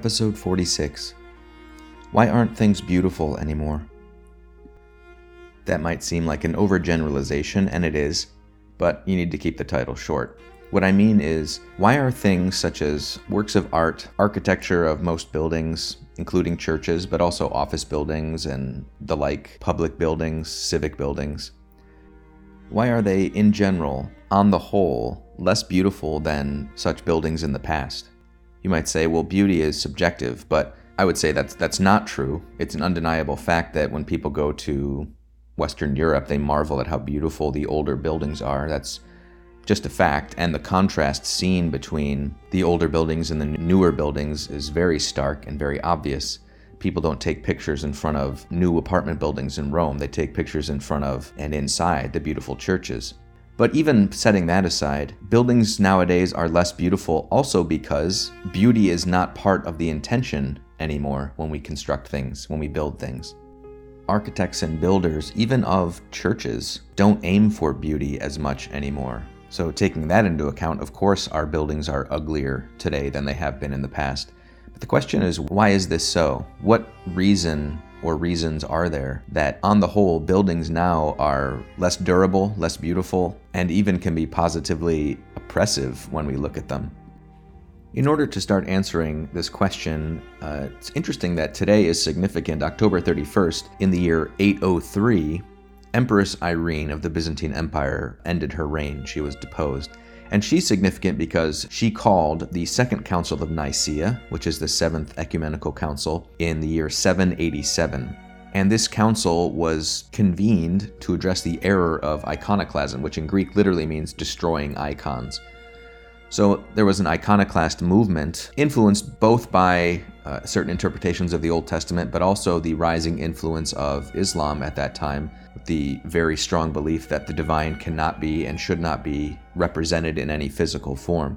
Episode 46 Why Aren't Things Beautiful Anymore? That might seem like an overgeneralization, and it is, but you need to keep the title short. What I mean is, why are things such as works of art, architecture of most buildings, including churches, but also office buildings and the like, public buildings, civic buildings, why are they, in general, on the whole, less beautiful than such buildings in the past? You might say, well, beauty is subjective, but I would say that's that's not true. It's an undeniable fact that when people go to Western Europe, they marvel at how beautiful the older buildings are. That's just a fact, and the contrast seen between the older buildings and the newer buildings is very stark and very obvious. People don't take pictures in front of new apartment buildings in Rome, they take pictures in front of and inside the beautiful churches. But even setting that aside, buildings nowadays are less beautiful also because beauty is not part of the intention anymore when we construct things, when we build things. Architects and builders, even of churches, don't aim for beauty as much anymore. So, taking that into account, of course, our buildings are uglier today than they have been in the past. But the question is, why is this so? What reason or reasons are there that, on the whole, buildings now are less durable, less beautiful, and even can be positively oppressive when we look at them? In order to start answering this question, uh, it's interesting that today is significant. October 31st, in the year 803, Empress Irene of the Byzantine Empire ended her reign. She was deposed. And she's significant because she called the Second Council of Nicaea, which is the Seventh Ecumenical Council, in the year 787. And this council was convened to address the error of iconoclasm, which in Greek literally means destroying icons. So there was an iconoclast movement influenced both by uh, certain interpretations of the Old Testament, but also the rising influence of Islam at that time, the very strong belief that the divine cannot be and should not be represented in any physical form.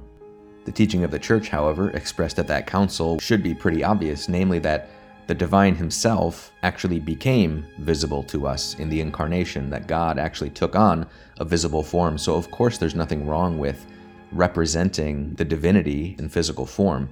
The teaching of the Church, however, expressed at that council should be pretty obvious, namely that the divine himself actually became visible to us in the incarnation, that God actually took on a visible form. So, of course, there's nothing wrong with representing the divinity in physical form.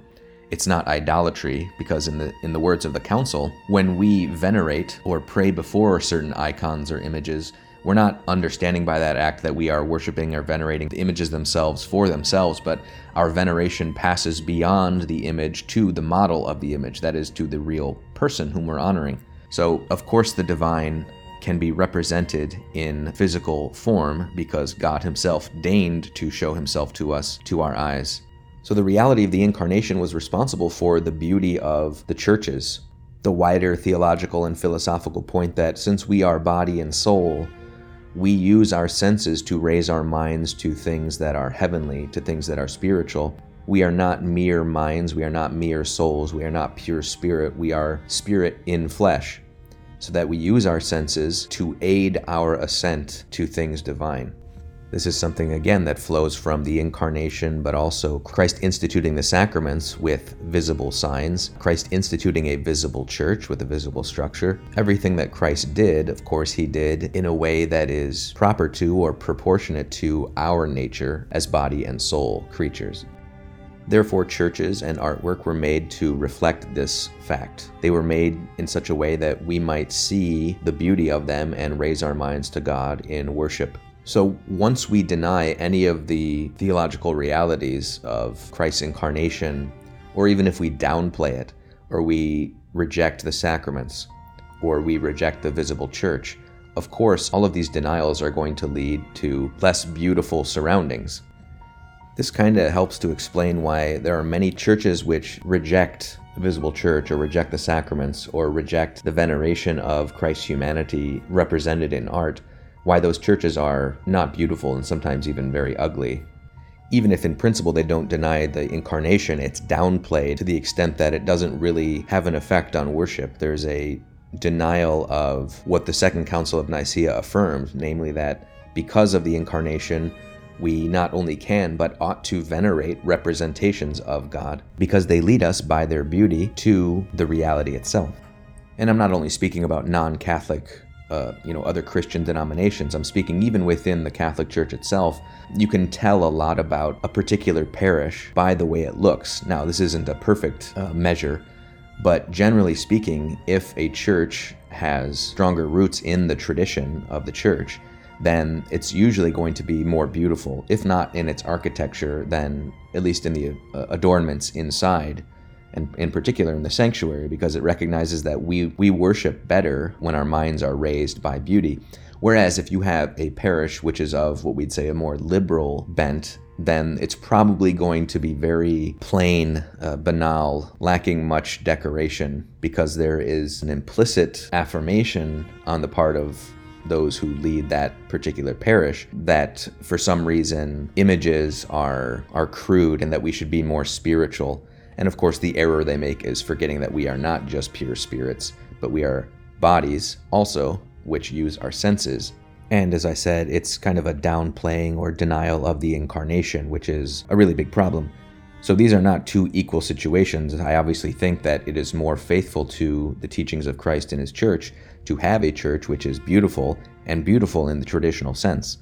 It's not idolatry because in the in the words of the council, when we venerate or pray before certain icons or images, we're not understanding by that act that we are worshiping or venerating the images themselves for themselves, but our veneration passes beyond the image to the model of the image, that is, to the real person whom we're honoring. So, of course, the divine can be represented in physical form because God Himself deigned to show Himself to us to our eyes. So the reality of the incarnation was responsible for the beauty of the churches. The wider theological and philosophical point that since we are body and soul, we use our senses to raise our minds to things that are heavenly, to things that are spiritual. We are not mere minds, we are not mere souls, we are not pure spirit, we are spirit in flesh, so that we use our senses to aid our ascent to things divine. This is something, again, that flows from the incarnation, but also Christ instituting the sacraments with visible signs, Christ instituting a visible church with a visible structure. Everything that Christ did, of course, he did in a way that is proper to or proportionate to our nature as body and soul creatures. Therefore, churches and artwork were made to reflect this fact. They were made in such a way that we might see the beauty of them and raise our minds to God in worship so once we deny any of the theological realities of Christ's incarnation, or even if we downplay it, or we reject the sacraments, or we reject the visible church, of course, all of these denials are going to lead to less beautiful surroundings. This kind of helps to explain why there are many churches which reject the visible church or reject the sacraments or reject the veneration of Christ's humanity represented in art why those churches are not beautiful and sometimes even very ugly. Even if in principle they don't deny the incarnation, it's downplayed to the extent that it doesn't really have an effect on worship. There's a denial of what the Second Council of Nicaea affirmed, namely that because of the incarnation, we not only can but ought to venerate representations of God because they lead us by their beauty to the reality itself. And I'm not only speaking about non Catholic uh, you know other Christian denominations. I'm speaking even within the Catholic Church itself. You can tell a lot about a particular parish by the way it looks. Now, this isn't a perfect uh, measure, but generally speaking, if a church has stronger roots in the tradition of the church, then it's usually going to be more beautiful, if not in its architecture, then at least in the uh, adornments inside, and in particular in the sanctuary, because it recognizes that we, we worship better when our minds are raised by beauty. Whereas if you have a parish which is of what we'd say a more liberal bent, then it's probably going to be very plain, uh, banal, lacking much decoration, because there is an implicit affirmation on the part of those who lead that particular parish that for some reason images are are crude and that we should be more spiritual. And of course the error they make is forgetting that we are not just pure spirits, but we are bodies also which use our senses. And as I said, it's kind of a downplaying or denial of the incarnation, which is a really big problem. So these are not two equal situations. I obviously think that it is more faithful to the teachings of Christ and his church to have a church which is beautiful and beautiful in the traditional sense.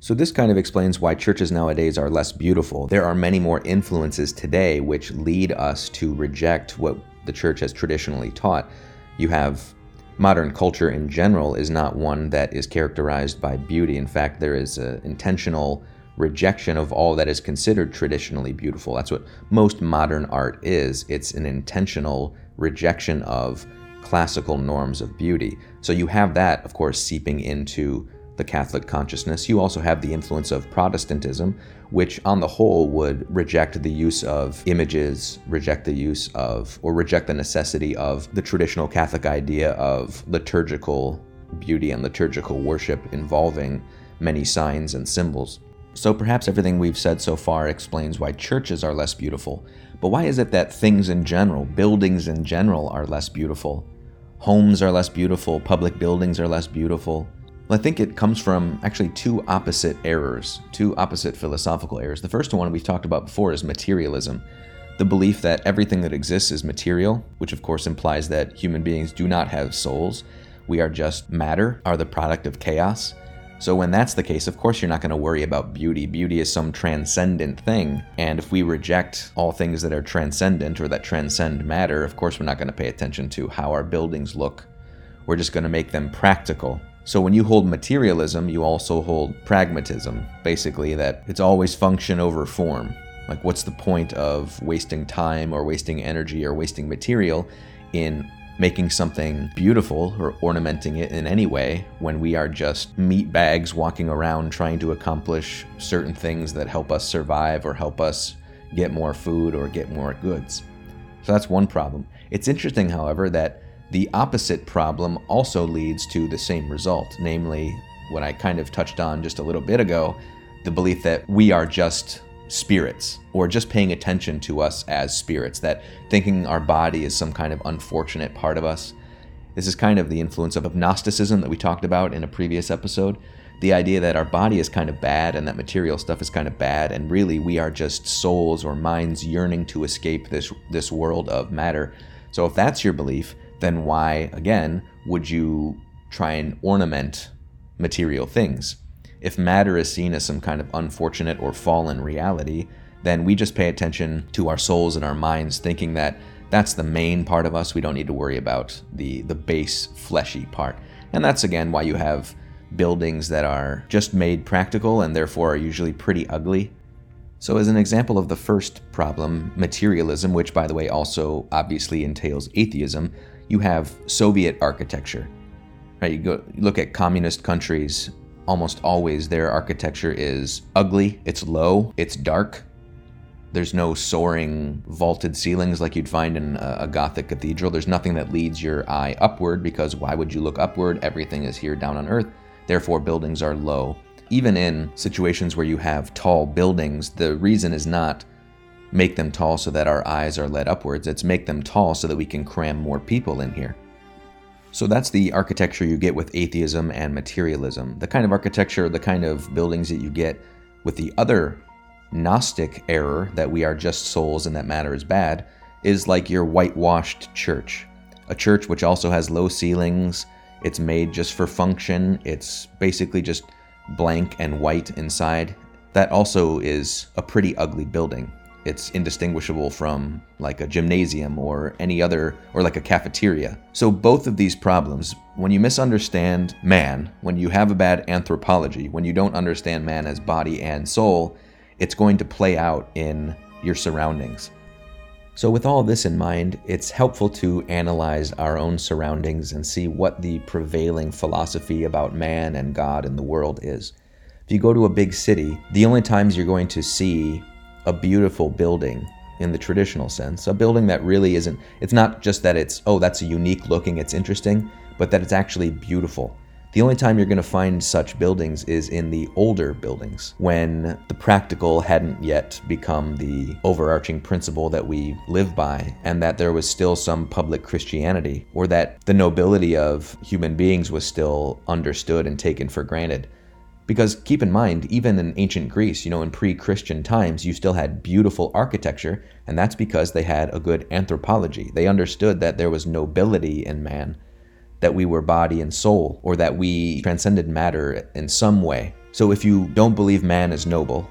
So, this kind of explains why churches nowadays are less beautiful. There are many more influences today which lead us to reject what the church has traditionally taught. You have modern culture in general is not one that is characterized by beauty. In fact, there is an intentional rejection of all that is considered traditionally beautiful. That's what most modern art is. It's an intentional rejection of classical norms of beauty. So you have that, of course, seeping into the Catholic consciousness. You also have the influence of Protestantism, which on the whole would reject the use of images, reject the use of, or reject the necessity of the traditional Catholic idea of liturgical beauty and liturgical worship involving many signs and symbols. So perhaps everything we've said so far explains why churches are less beautiful. But why is it that things in general, buildings in general, are less beautiful? Homes are less beautiful, public buildings are less beautiful. Well, I think it comes from actually two opposite errors, two opposite philosophical errors. The first one we've talked about before is materialism. The belief that everything that exists is material, which of course implies that human beings do not have souls. We are just matter, are the product of chaos. So, when that's the case, of course, you're not going to worry about beauty. Beauty is some transcendent thing. And if we reject all things that are transcendent or that transcend matter, of course, we're not going to pay attention to how our buildings look. We're just going to make them practical. So, when you hold materialism, you also hold pragmatism. Basically, that it's always function over form. Like, what's the point of wasting time or wasting energy or wasting material in making something beautiful or ornamenting it in any way when we are just meat bags walking around trying to accomplish certain things that help us survive or help us get more food or get more goods. So that's one problem. It's interesting, however, that the opposite problem also leads to the same result, namely, what I kind of touched on just a little bit ago the belief that we are just spirits or just paying attention to us as spirits, that thinking our body is some kind of unfortunate part of us. This is kind of the influence of Gnosticism that we talked about in a previous episode. The idea that our body is kind of bad and that material stuff is kind of bad, and really we are just souls or minds yearning to escape this, this world of matter. So, if that's your belief, then why, again, would you try and ornament material things? If matter is seen as some kind of unfortunate or fallen reality, then we just pay attention to our souls and our minds, thinking that that's the main part of us. We don't need to worry about the, the base, fleshy part. And that's again why you have buildings that are just made practical and therefore are usually pretty ugly. So, as an example of the first problem, materialism, which by the way also obviously entails atheism, you have Soviet architecture. Right? You go look at communist countries almost always their architecture is ugly, it's low, it's dark. There's no soaring vaulted ceilings like you'd find in a, Gothic cathedral. There's nothing that leads your eye upward because why would you look upward? Everything is here down on earth. Therefore, buildings are low. Even in situations where you have tall buildings, the reason is not make them tall so that our eyes are led upwards, it's make them tall so that we can cram more people in here. So that's the architecture you get with atheism and materialism. The kind of architecture, the kind of buildings that you get with the other Gnostic error that we are just souls and that matter is bad is like your whitewashed church. A church which also has low ceilings, It's made just for function. It's basically just blank and white inside. That also is a pretty ugly building. It's indistinguishable from like a gymnasium or any other, or like a cafeteria. So, both of these problems, when you misunderstand man, when you have a bad anthropology, when you don't understand man as body and soul, it's going to play out in your surroundings. So, with all this in mind, it's helpful to analyze our own surroundings and see what the prevailing philosophy about man and God and the world is. If you go to a big city, the only times you're going to see a beautiful building in the traditional sense, a building that really isn't, it's not just that it's, oh, that's a unique looking, it's interesting, but that it's actually beautiful. The only time you're going to find such buildings is in the older buildings, when the practical hadn't yet become the overarching principle that we live by, and that there was still some public Christianity, or that the nobility of human beings was still understood and taken for granted. Because keep in mind, even in ancient Greece, you know, in pre Christian times, you still had beautiful architecture, and that's because they had a good anthropology. They understood that there was nobility in man that we were body and soul, or that we transcended matter in some way. So if you don't believe man is noble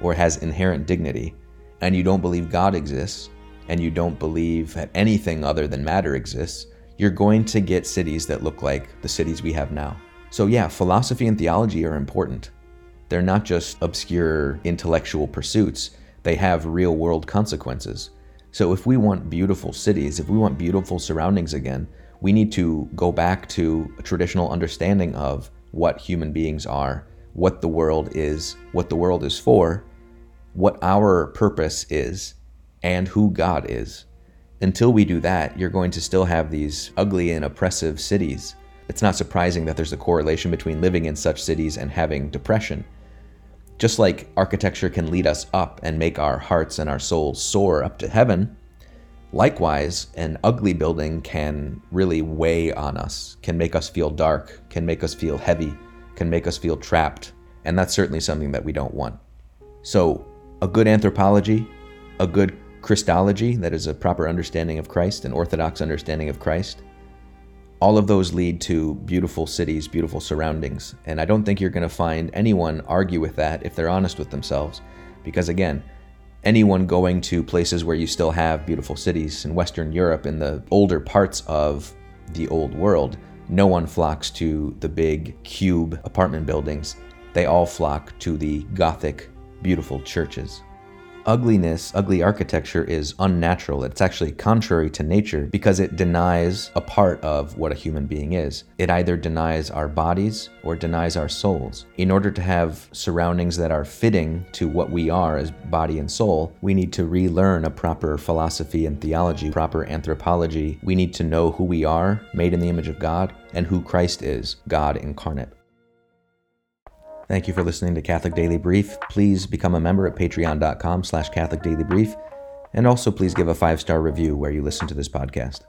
or has inherent dignity, and you don't believe God exists, and you don't believe that anything other than matter exists, you're going to get cities that look like the cities we have now. So, yeah, philosophy and theology are important. They're not just obscure intellectual pursuits, they have real world consequences. So, if we want beautiful cities, if we want beautiful surroundings again, we need to go back to a traditional understanding of what human beings are, what the world is, what the world is for, what our purpose is, and who God is. Until we do that, you're going to still have these ugly and oppressive cities. It's not surprising that there's a correlation between living in such cities and having depression. Just like architecture can lead us up and make our hearts and our souls soar up to heaven, Likewise, an ugly building can really weigh on us, can make us feel dark, can make us feel heavy, can make us feel trapped, and that's certainly something that we don't want. So, a good anthropology, a good Christology, that is a proper understanding of Christ, an orthodox understanding of Christ, all of those lead to beautiful cities, beautiful surroundings. And I don't think you're going to find anyone argue with that if they're honest with themselves. Because again, anyone going to places where you still have beautiful cities in Western Europe in the older parts of the old world, no one flocks to the big cube apartment buildings. They all flock to the Gothic, beautiful churches ugliness, ugly architecture is unnatural. It's actually contrary to nature because it denies a part of what a human being is. It either denies our bodies or denies our souls. In order to have surroundings that are fitting to what we are as body and soul, we need to relearn a proper philosophy and theology, proper anthropology. We need to know who we are, made in the image of God, and who Christ is, God incarnate. Thank you for listening to Catholic Daily Brief. Please become a member at patreon.com slash Catholic Daily Brief. And also please give a five-star review where you listen to this podcast.